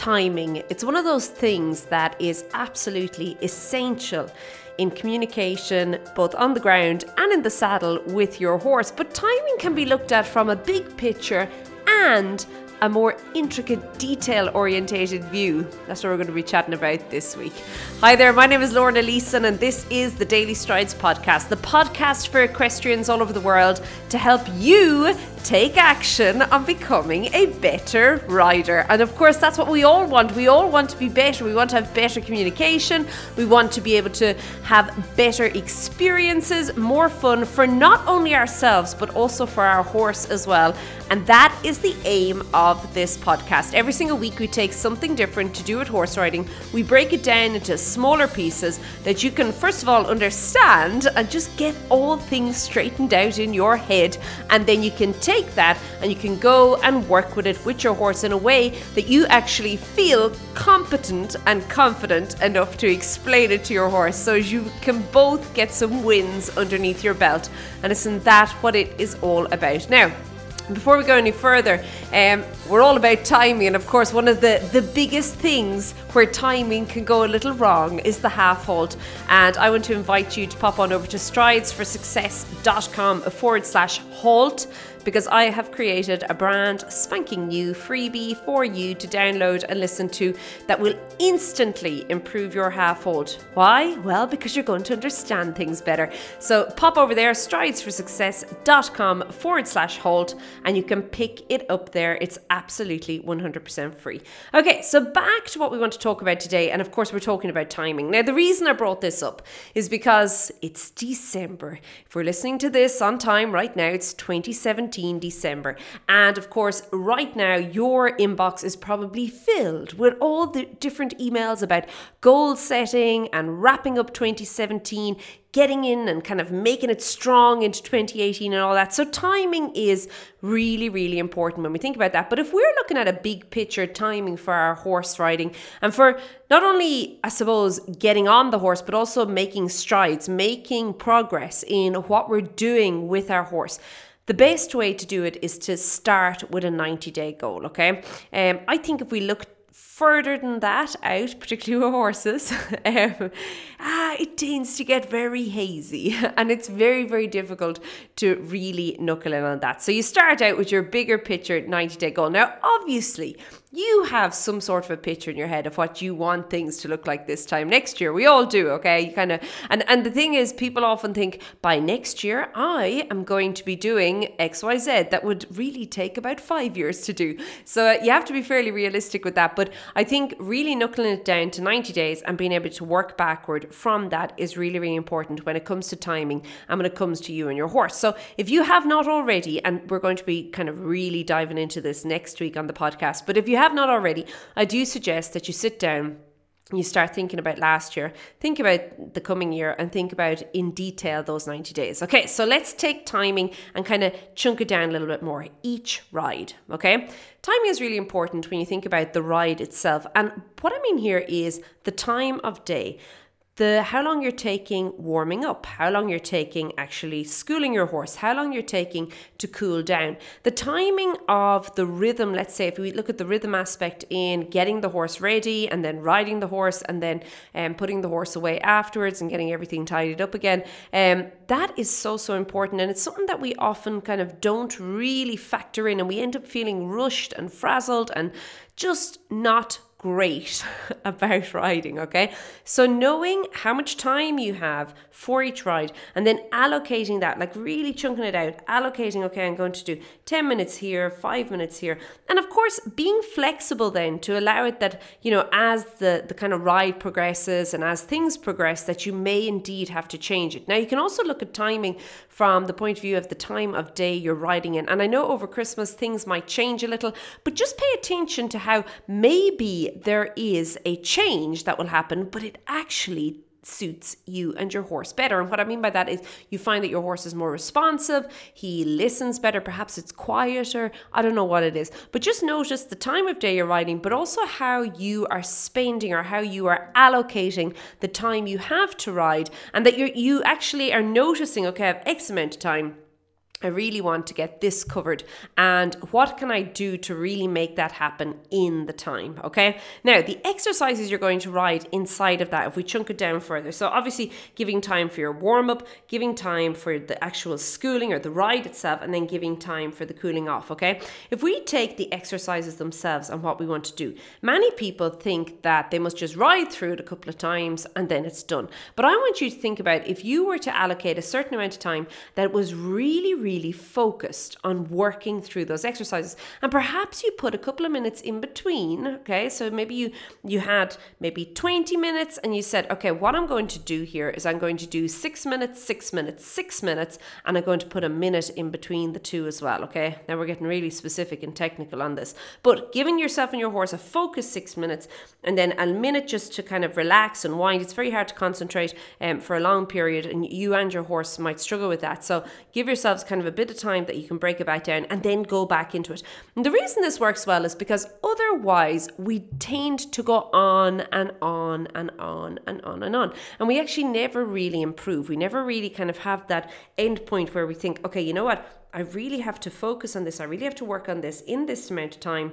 timing. It's one of those things that is absolutely essential in communication, both on the ground and in the saddle with your horse. But timing can be looked at from a big picture and a more intricate, detail orientated view. That's what we're going to be chatting about this week. Hi there, my name is Lorna Leeson, and this is the Daily Strides podcast, the podcast for equestrians all over the world to help you take action on becoming a better rider. And of course, that's what we all want. We all want to be better. We want to have better communication. We want to be able to have better experiences, more fun for not only ourselves, but also for our horse as well. And that is the aim of this podcast. Every single week, we take something different to do with horse riding. We break it down into smaller pieces that you can, first of all, understand and just get all things straightened out in your head. And then you can take that and you can go and work with it with your horse in a way that you actually feel competent and confident enough to explain it to your horse so you can both get some wins underneath your belt. And isn't that what it is all about? Now, before we go any further, um, we're all about timing, and of course, one of the, the biggest things where timing can go a little wrong is the half halt. And I want to invite you to pop on over to stridesforsuccess.com forward slash halt because I have created a brand spanking new freebie for you to download and listen to that will instantly improve your half halt. Why? Well, because you're going to understand things better. So pop over there, stridesforsuccess.com forward slash halt, and you can pick it up there. It's absolutely 100% free. Okay, so back to what we want to talk about today. And of course, we're talking about timing. Now, the reason I brought this up is because it's December. If we're listening to this on time right now, it's 2017 December. And of course, right now, your inbox is probably filled with all the different emails about goal setting and wrapping up 2017 getting in and kind of making it strong into 2018 and all that. So, timing is really, really important when we think about that. But if we're looking at a big picture timing for our horse riding and for not only, I suppose, getting on the horse, but also making strides, making progress in what we're doing with our horse. The best way to do it is to start with a 90 day goal, okay? Um, I think if we look further than that out, particularly with horses, um, ah, it tends to get very hazy and it's very, very difficult to really knuckle in on that. So you start out with your bigger picture 90 day goal. Now, obviously, you have some sort of a picture in your head of what you want things to look like this time next year. We all do, okay? You kind of and and the thing is people often think by next year I am going to be doing XYZ that would really take about 5 years to do. So uh, you have to be fairly realistic with that, but I think really knuckling it down to 90 days and being able to work backward from that is really really important when it comes to timing and when it comes to you and your horse. So if you have not already and we're going to be kind of really diving into this next week on the podcast, but if you have not already, I do suggest that you sit down you start thinking about last year, think about the coming year, and think about in detail those 90 days. Okay, so let's take timing and kind of chunk it down a little bit more. Each ride, okay? Timing is really important when you think about the ride itself. And what I mean here is the time of day the how long you're taking warming up, how long you're taking actually schooling your horse, how long you're taking to cool down. The timing of the rhythm, let's say if we look at the rhythm aspect in getting the horse ready and then riding the horse and then um, putting the horse away afterwards and getting everything tidied up again, um, that is so, so important. And it's something that we often kind of don't really factor in and we end up feeling rushed and frazzled and just not great about riding, okay? So knowing how much time you have for each ride and then allocating that, like really chunking it out, allocating, okay, I'm going to do 10 minutes here, 5 minutes here. And of course, being flexible then to allow it that, you know, as the the kind of ride progresses and as things progress that you may indeed have to change it. Now, you can also look at timing from the point of view of the time of day you're riding in. And I know over Christmas things might change a little, but just pay attention to how maybe there is a change that will happen, but it actually suits you and your horse better. And what I mean by that is you find that your horse is more responsive, he listens better, perhaps it's quieter, I don't know what it is. But just notice the time of day you're riding, but also how you are spending or how you are allocating the time you have to ride, and that you you actually are noticing, okay, I have X amount of time I really want to get this covered. And what can I do to really make that happen in the time? Okay. Now, the exercises you're going to ride inside of that, if we chunk it down further. So, obviously, giving time for your warm up, giving time for the actual schooling or the ride itself, and then giving time for the cooling off. Okay. If we take the exercises themselves and what we want to do, many people think that they must just ride through it a couple of times and then it's done. But I want you to think about if you were to allocate a certain amount of time that was really, really really focused on working through those exercises. And perhaps you put a couple of minutes in between okay? So maybe you you had maybe 20 minutes and you said okay what i'm going to do here is i'm going to do six minutes six minutes six minutes and i'm going to put a minute in between the two as well okay? Now we're getting really specific and technical on this. But giving yourself and your horse a focus six minutes and then a minute just to kind of relax and wind it's very hard to concentrate um, for a long period and you and your horse might struggle with that. So give yourselves kind of a bit of time that you can break it back down and then go back into it. And the reason this works well is because otherwise we tend to go on and on and on and on and on. And we actually never really improve. We never really kind of have that end point where we think, okay, you know what? I really have to focus on this. I really have to work on this in this amount of time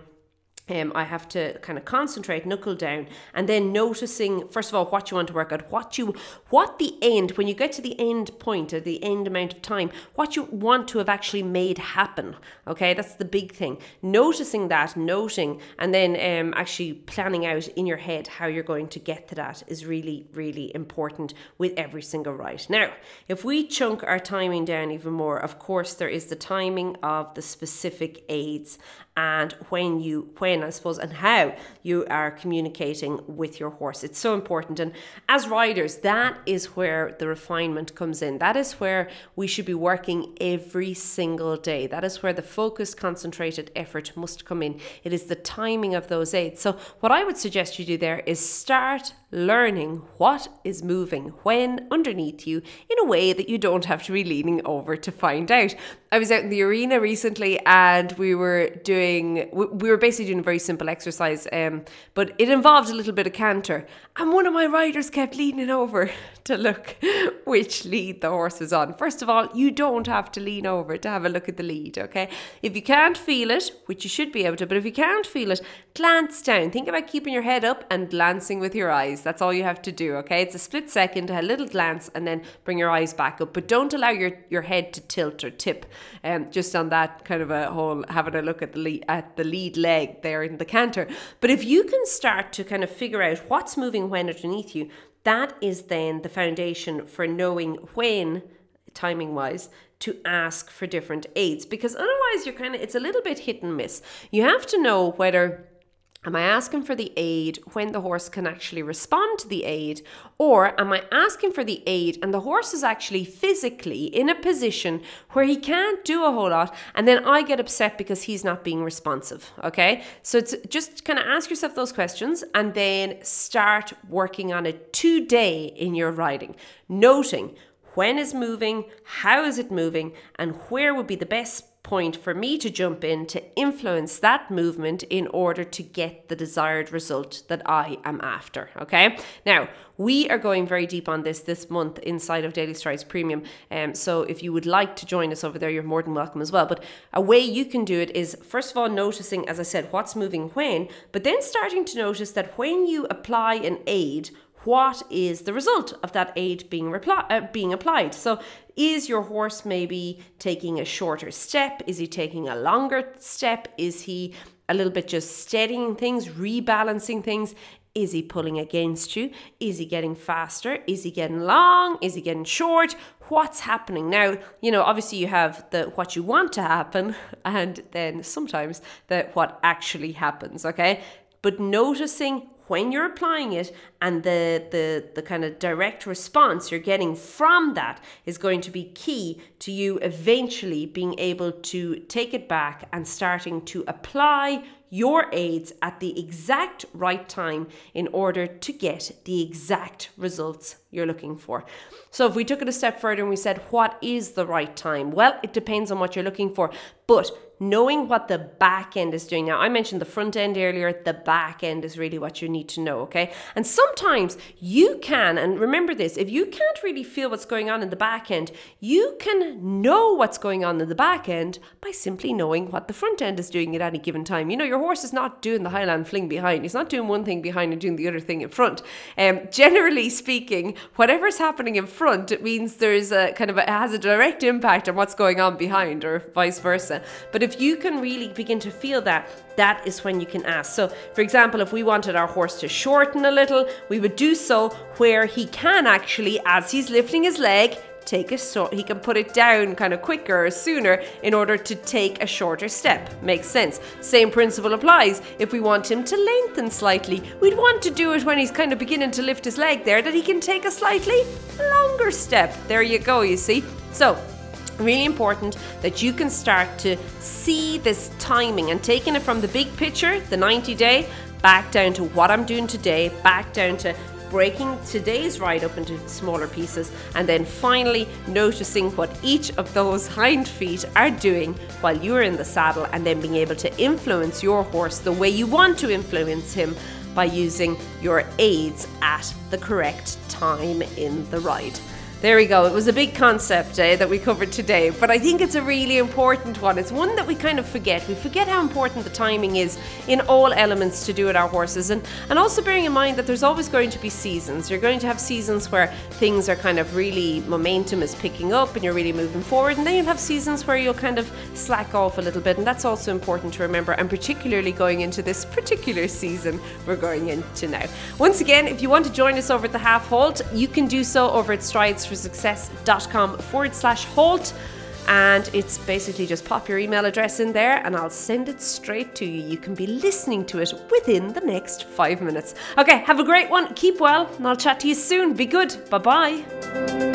um, I have to kind of concentrate, knuckle down, and then noticing first of all what you want to work out, what you, what the end when you get to the end point or the end amount of time, what you want to have actually made happen. Okay, that's the big thing. Noticing that, noting, and then um, actually planning out in your head how you're going to get to that is really, really important with every single ride. Now, if we chunk our timing down even more, of course, there is the timing of the specific aids and when you when I suppose and how you are communicating with your horse. It's so important. And as riders, that is where the refinement comes in. That is where we should be working every single day. That is where the focused, concentrated effort must come in. It is the timing of those aids. So what I would suggest you do there is start learning what is moving when underneath you in a way that you don't have to be leaning over to find out. I was out in the arena recently and we were doing, we were basically doing a very simple exercise, um, but it involved a little bit of canter. And one of my riders kept leaning over to look which lead the horse was on. First of all, you don't have to lean over to have a look at the lead, okay? If you can't feel it, which you should be able to, but if you can't feel it, glance down. Think about keeping your head up and glancing with your eyes. That's all you have to do, okay? It's a split second, a little glance, and then bring your eyes back up. But don't allow your, your head to tilt or tip. Um, just on that kind of a whole having a look at the lead, at the lead leg there in the canter. But if you can start to kind of figure out what's moving when underneath you, that is then the foundation for knowing when timing wise to ask for different aids because otherwise you're kind of it's a little bit hit and miss you have to know whether Am I asking for the aid when the horse can actually respond to the aid? Or am I asking for the aid and the horse is actually physically in a position where he can't do a whole lot and then I get upset because he's not being responsive? Okay, so it's just kind of ask yourself those questions and then start working on it today in your riding, noting when is moving, how is it moving, and where would be the best point for me to jump in to influence that movement in order to get the desired result that I am after. Okay. Now, we are going very deep on this this month inside of Daily Strides Premium. Um, so if you would like to join us over there, you're more than welcome as well. But a way you can do it is first of all noticing, as I said, what's moving when, but then starting to notice that when you apply an aid, what is the result of that aid being, uh, being applied. So, is your horse maybe taking a shorter step? Is he taking a longer step? Is he a little bit just steadying things, rebalancing things? Is he pulling against you? Is he getting faster? Is he getting long? Is he getting short? What's happening now? You know, obviously you have the what you want to happen, and then sometimes the what actually happens. Okay, but noticing when you're applying it and the, the, the kind of direct response you're getting from that is going to be key to you eventually being able to take it back and starting to apply your aids at the exact right time in order to get the exact results you're looking for. So, if we took it a step further and we said, What is the right time? Well, it depends on what you're looking for. But knowing what the back end is doing. Now, I mentioned the front end earlier, the back end is really what you need to know, okay? And sometimes you can, and remember this, if you can't really feel what's going on in the back end, you can know what's going on in the back end by simply knowing what the front end is doing at any given time. You know, your horse is not doing the Highland fling behind, he's not doing one thing behind and doing the other thing in front. Um, generally speaking, whatever's happening in front, it means there's a kind of a, it has a direct impact on what's going on behind, or vice versa. But if you can really begin to feel that, that is when you can ask. So, for example, if we wanted our horse to shorten a little, we would do so where he can actually, as he's lifting his leg, take a so he can put it down kind of quicker or sooner in order to take a shorter step. Makes sense. Same principle applies. If we want him to lengthen slightly we'd want to do it when he's kind of beginning to lift his leg there that he can take a slightly longer step. There you go you see. So really important that you can start to see this timing and taking it from the big picture, the 90 day, back down to what I'm doing today, back down to breaking today's ride up into smaller pieces, and then finally noticing what each of those hind feet are doing while you're in the saddle, and then being able to influence your horse the way you want to influence him by using your aids at the correct time in the ride. There we go. It was a big concept eh, that we covered today, but I think it's a really important one. It's one that we kind of forget. We forget how important the timing is in all elements to do with our horses, and, and also bearing in mind that there's always going to be seasons. You're going to have seasons where things are kind of really, momentum is picking up and you're really moving forward, and then you'll have seasons where you'll kind of slack off a little bit, and that's also important to remember, and particularly going into this particular season we're going into now. Once again, if you want to join us over at the half halt, you can do so over at Strides success.com forward slash halt. And it's basically just pop your email address in there and I'll send it straight to you. You can be listening to it within the next five minutes. Okay, have a great one. Keep well, and I'll chat to you soon. Be good. Bye bye.